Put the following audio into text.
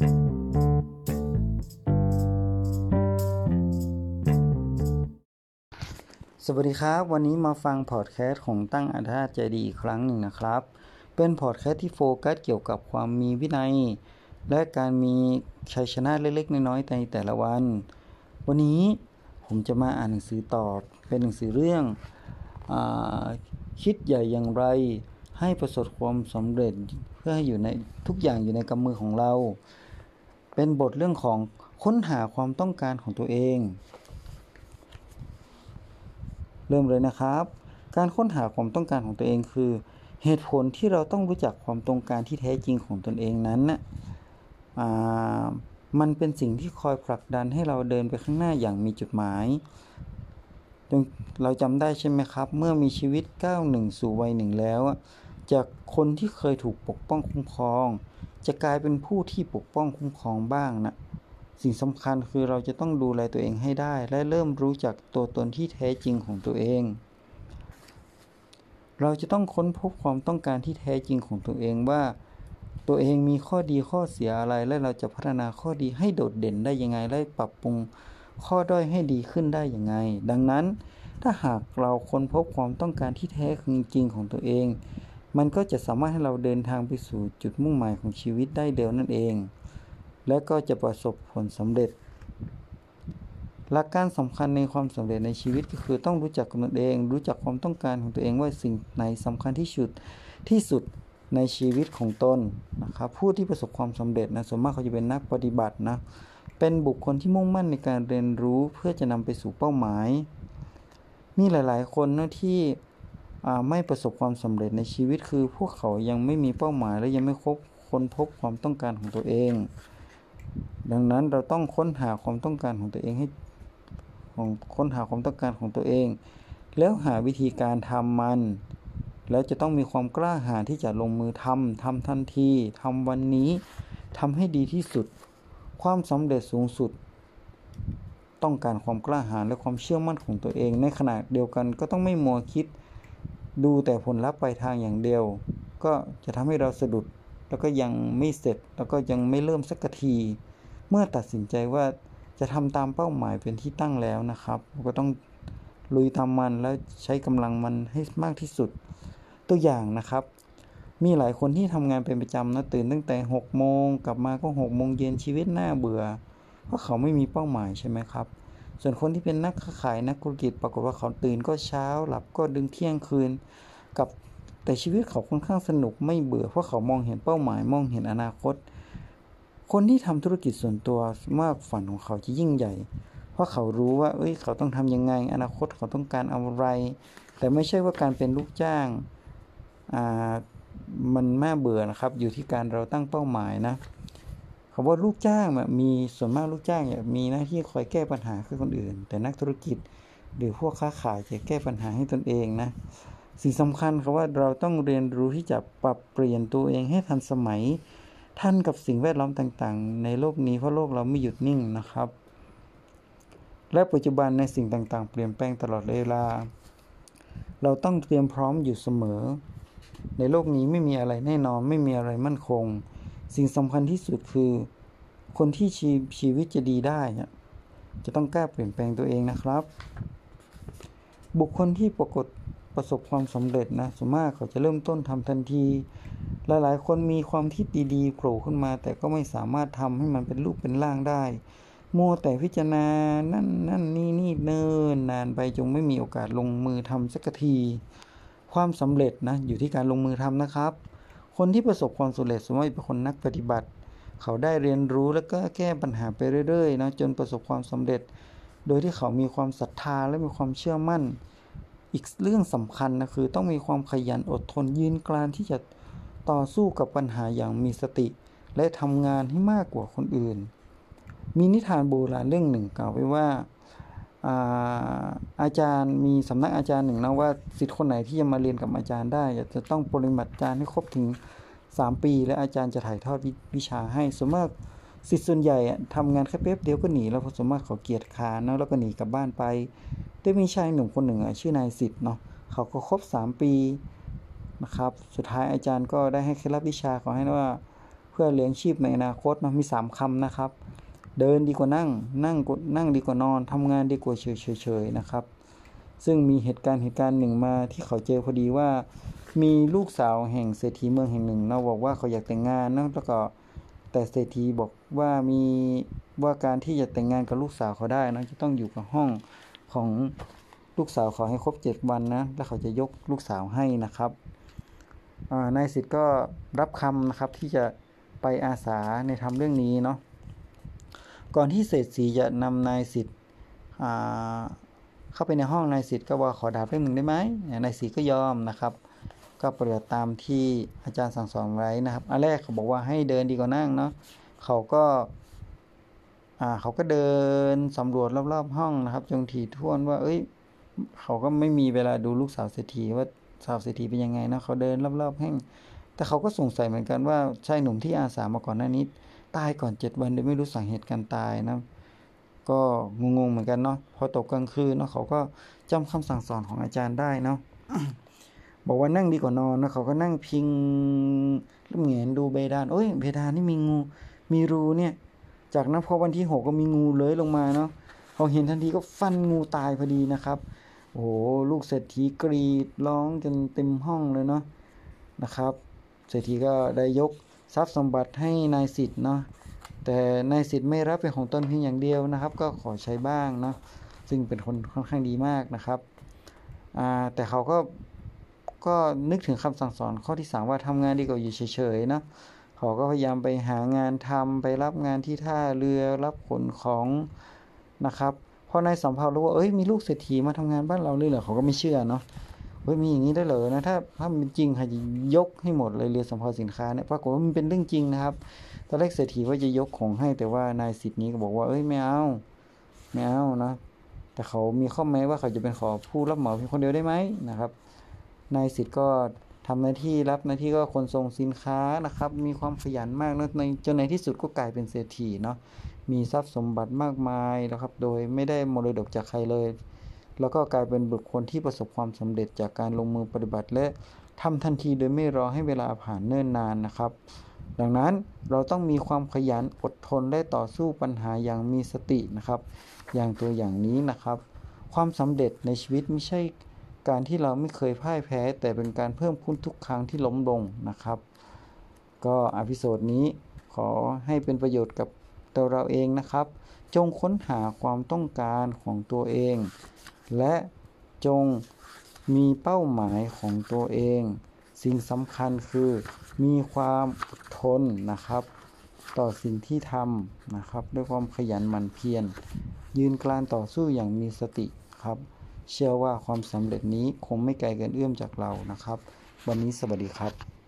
สวัสดีครับ วันนี้มาฟังพอดแคสต์ของตั้งอัธาใจดีอีกครั้งหนึ่งนะครับ เป็นพอดแคสต์ที่โฟกัสเกี่ยวกับความมีวินัย และการมีชัยชนะเล็กๆ น้อยๆในแต่ละวัน วันนี้ผมจะมาอ่านหนังสือต่อเป็นหนังสือเรื่องอคิดใหญ่อย่างไรให้ประสบความสำเร็จเพื่อให้อยู่ในทุกอย่างอยู่ในกำมือของเรา เป็นบทเรื่องของค้นหาความต้องการของตัวเอง เริ่มเลยนะครับ การค้นหาความต้องการของตัวเองคือ เหตุผลที่เราต้องรู้จักความต้องการที่แท้จริงของตนเองนั้นนะมันเป็นสิ่งที่คอยผลักดันให้เราเดินไปข้างหน้าอย่างมีจุดหมายเราจำได้ใช่ไหมครับ เมื่อมีชีวิตก้าวหนึ่งสู่วัยหนึ่งแล้ว จากคนที่เคยถูกปกป้องคุ้มครอง จะกลายเป็นผู้ที่ปกป้องคุ้มครองบ้างนะสิ่งสำคัญคือเราจะต้องดูแลตัวเองให้ได้ และเริ่มรู้จักตัวตนที่แท้จริงของตัวเอง เราจะต้องค้นพบความต้องการที่แท้จริงของตัวเองว่า ตัวเองมีข้อดีข้อเสียอะไร และเราจะพัฒนาข้อดีให้โดดเด่นได้ยังไง และปรับปรุงข้อด้อยให้ดีขึ้นได้ยังไง ดังนั้นถ้าหากเราค้นพบความต้องการที่แท้จริงของตัวเอง มันก็จะสามารถให้เราเดินทางไปสู่จุดมุ่งหมายของชีวิตได้เดียวนั่นเอง และก็จะประสบผลสำเร็จ หลักการสำคัญในความสำเร็จในชีวิตก็คือต้องรู้จักตนเอง รู้จักความต้องการของตัวเองว่าสิ่งไหนสำคัญที่สุดที่สุดในชีวิตของตนนะครับผู้ที่ประสบความสำเร็จนะส่วนมากเขาจะเป็นนักปฏิบัตินะเป็นบุคคลที่มุ่งมั่นในการเรียนรู้เพื่อจะนำไปสู่เป้าหมาย มีหลาย ๆ คนนะที่ ไม่ประสบความสำเร็จในชีวิตคือพวกเขายังไม่มีเป้าหมายและยังไม่คบค้นพบความต้องการของตัวเอง ดังนั้นเราต้องค้นหาความต้องการของตัวเองให้ของค้นหาความต้องการของตัวเอง แล้วหาวิธีการทำมัน แล้วจะต้องมีความกล้าหาญที่จะลงมือทำทำทันทีทำวันนี้ทำให้ดีที่สุด ความสำเร็จสูงสุด ต้องการความกล้าหาญและความเชื่อมั่นของตัวเอง ในขณะเดียวกันก็ต้องไม่มัวคิด ดูแต่ผลลัพธ์ปลายทางอย่างเดียว ก็จะทำให้เราสะดุด แล้วก็ยังไม่เสร็จ แล้วก็ยังไม่เริ่มสักที เมื่อตัดสินใจว่าจะทำตามเป้าหมายเป็นที่ตั้งแล้วนะครับ ก็ต้องลุยทำมันแล้วใช้กำลังมันให้มากที่สุด ตัวอย่างนะครับ มีหลายคนที่ทำงานเป็นประจำนะตื่นตั้งแต่6โมงกลับมาก็6โมงเย็นชีวิตน่าเบื่อ เพราะเขาไม่มีเป้าหมายใช่ไหมครับ ส่วนคนที่เป็นนักค้าขายนักธุรกิจปรากฏว่าเขาตื่นก็เช้าหลับก็ดึงเที่ยงคืน กับแต่ชีวิตเขาค่อนข้างสนุกไม่เบื่อเพราะเขามองเห็นเป้าหมายมองเห็นอนาคต คนที่ทำธุรกิจส่วนตัวมากฝันของเขาจะยิ่งใหญ่ เพราะเขารู้ว่า เอ้ย เขาต้องทํำยังไง อนาคตเขาต้องการอะไร แต่ไม่ใช่ว่าการเป็นลูกจ้างอ่ามันแม่เบื่อนะครับ อยู่ที่การเราตั้งเป้าหมายนะ คาว่าลูกจ้างมีส่วนมากลูกจ้างเนี่ยมีหน้าที่คอยแก้ปัญหาให้คนอื่น แต่นักธุรกิจหรือพวกค้าขายจะแก้ปัญหาให้ตนเองนะสิ่งสำคัญคือว่าเราต้องเรียนรู้ที่จะปรับเปลี่ยนตัวเองให้ทันสมัยทันกับสิ่งแวดล้อมต่างๆ ในโลกนี้เพราะโลกเราไม่หยุดนิ่งนะครับ และปัจจุบันในสิ่งต่างๆ เปลี่ยนแปลงตลอดเวลา เราต้องเตรียมพร้อมอยู่เสมอ ในโลกนี้ไม่มีอะไรแน่นอนไม่มีอะไรมั่นคง สิ่งสำคัญที่สุดคือ คนที่ชีชีวิตจะดีได้จะต้องกล้าเปลี่ยนแปลงตัวเองนะครับ บุคคลที่ปรากฏประสบความสำเร็จนะส่วนมากเขาจะเริ่มต้นทำทันที หลายๆ คนมีความคิดดีๆโผล่ขึ้นมา แต่ก็ไม่สามารถทำให้มันเป็นรูปเป็นร่างได้มัวแต่พิจารณา นั่นนั่นนี่นี่เนิ่นนานไปจงไม่มีโอกาสลงมือทำสักที ความสำเร็จนะอยู่ที่การลงมือทำนะครับ คนที่ประสบความสำเร็จสมมติเป็นคนนักปฏิบัติ เขาได้เรียนรู้แล้วก็แก้ปัญหาไปเรื่อยๆนะจนประสบความสำเร็จ โดยที่เขามีความศรัทธาและมีความเชื่อมั่น อีกเรื่องสำคัญนะคือ ต้องมีความขยันอดทนยืนกรานที่จะต่อสู้กับปัญหาอย่างมีสติ และทำงานให้มากกว่าคนอื่น มีนิทานโบราณเรื่องหนึ่งกล่าวไว้ว่า อาจารย์มีสำนักอาจารย์หนึ่งนะว่าสิทธิ์คนไหนที่จะมาเรียนกับอาจารย์ได้ จะต้องปริมาตรการให้ครบถึง 3 ปี และอาจารย์จะถ่ายทอดวิชาให้สมมติสิทธิ์ส่วนใหญ่ทำงานแค่เป๊บเดียวก็หนีแล้วพอสมมติเขาเกียจค้านแล้วก็หนีกลับบ้านไปได้มีชายหนุ่มคนหนึ่งชื่อนายสิทธิ์เนาะเขาก็ครบ 3 ปีนะครับสุดท้ายอาจารย์ก็ได้ให้เคล็ดลับวิชาเขาให้ว่าเพื่อเลี้ยงชีพในอนาคตนะมีสามคำนะครับ เดินดีกว่านั่ง นั่งนั่งดีกว่านอนทำงานดีกว่าเฉยๆนะครับ ซึ่งมีเหตุการณ์เหตุการณ์หนึ่งมาที่เขาเจอพอดีว่า มีลูกสาวแห่งเศรษฐีเมืองแห่งหนึ่งเนาะบอกว่าเขาอยากแต่งงานเนาะแล้วก็แต่เศรษฐีบอกว่ามีว่าการที่จะแต่งงานกับลูกสาวเขาได้นะจะต้องอยู่กับห้องของลูกสาวเขาให้ครบเจ็ดวันนะ แล้วเขาจะยกลูกสาวให้นะครับนายสิทธิ์ก็รับคำนะครับที่จะไปอาสาในทำเรื่องนี้เนาะ ก่อนที่เศรษฐีจะนำนายสิทธิ์เข้าไปในห้องนายสิทธิ์ก็ว่าขอดาบเล่มหนึ่งได้ไหมนายสิทธิ์ก็ยอมนะครับ ก็ปฏิบัติตามที่อาจารย์สั่งสอนไว้นะครับอันแรกเขาบอกว่าให้เดินดีกว่านั่งเนาะเขาก็เขาก็เดินสำรวจรอบๆห้องนะครับ จงถี่ถ้วนว่า เอ้ย เขาก็ไม่มีเวลาดูลูกสาวเศรษฐีว่าสาวเศรษฐีเป็นยังไงนะเขาเดินรอบๆแห้งแต่เขาก็สงสัยเหมือนกันว่าชายหนุ่มที่อาสามาก่อนหน้านี้ ตายก่อนเจ็ดวันโดยไม่รู้สาเหตุการตายนะก็งงๆเหมือนกันเนาะพอตกกลางคืนเนาะเขาก็จำคำสั่งสอนของอาจารย์ได้เนาะบอกว่านั่งดีกว่านอนนะเขาก็นั่งพิงลูกเหงียนดูเบดานโอ้ยเบดานนี่มีงู มีรูเนี่ย จากนั้นพอวันที่หกก็มีงูเลื้อยลงมาเนาะเขาเห็นทันทีก็ฟันงูตายพอดีนะครับโอ้โหลูกเศรษฐีกรีดร้องจนเต็มห้องเลยเนาะนะครับ เศรษฐีก็ได้ยก ทรัพย์สมบัติให้นายสิทธิ์เนาะแต่นายสิทธิ์ไม่รับเป็นของตนเพียงอย่างเดียวนะครับ ก็ขอใช้บ้างเนาะซึ่งเป็นคนค่อนข้างดีมากนะครับแต่เขาก็ก็นึกถึงคำสั่งสอนข้อที่สามว่าทำงานดีกว่าอยู่เฉยๆนะเขาก็พยายามไปหางานทำไปรับงานที่ท่าเรือรับขนของนะครับพอนายสัมภารู้ว่าเอ้ยมีลูกเศรษฐีมาทำงานบ้านเราเลยเหรอเขาก็ไม่เชื่อเนาะ เฮ้ยมีอย่างนี้ได้เหรอนะถ้าถ้าเป็นจริงค่ะจะยกให้หมดเลยเรือสัมภาสินค้าเนี่ยปรากฏว่ามันเป็นเรื่องจริงนะครับตอนแรกเศรษฐีว่าจะยกของให้แต่ว่านายสิทธิ์นี้ก็บอกว่าเอ้ยไม่เอาไม่เอานะแต่เขามีข้อแม้ว่าเขาจะเป็นขอผู้รับเหมาเพียงคนเดียวได้ไหมนะครับนายสิทธิ์ก็ทำหน้าที่รับหน้าที่ก็คนส่งสินค้านะครับ มีความขยันมากนะในจนในที่สุดก็กลายเป็นเศรษฐีเนาะมีทรัพย์สมบัติมากมายนะครับ โดยไม่ได้มรดกจากใครเลย แล้วก็กลายเป็นบุคคลที่ประสบความสำเร็จจากการลงมือปฏิบัติ และทำทันทีโดยไม่รอให้เวลาผ่านเนิ่นนานนะครับ ดังนั้นเราต้องมีความขยันอดทนและต่อสู้ปัญหาอย่างมีสตินะครับ อย่างตัวอย่างนี้นะครับ ความสำเร็จในชีวิตไม่ใช่การที่เราไม่เคยพ่ายแพ้ แต่เป็นการเพิ่มพูนทุกครั้งที่ล้มลงนะครับ ก็อพิโซดนี้ขอให้เป็นประโยชน์กับตัวเราเองนะครับ จงค้นหาความต้องการของตัวเอง และจงมีเป้าหมายของตัวเอง สิ่งสำคัญคือมีความอดทนนะครับ ต่อสิ่งที่ทำนะครับ ด้วยความขยันหมั่นเพียรยืนกลานต่อสู้อย่างมีสติครับ เชื่อว่าความสำเร็จนี้คงไม่ไกลเกินเอื้อมจากเรานะครับ วันนี้สวัสดีครับ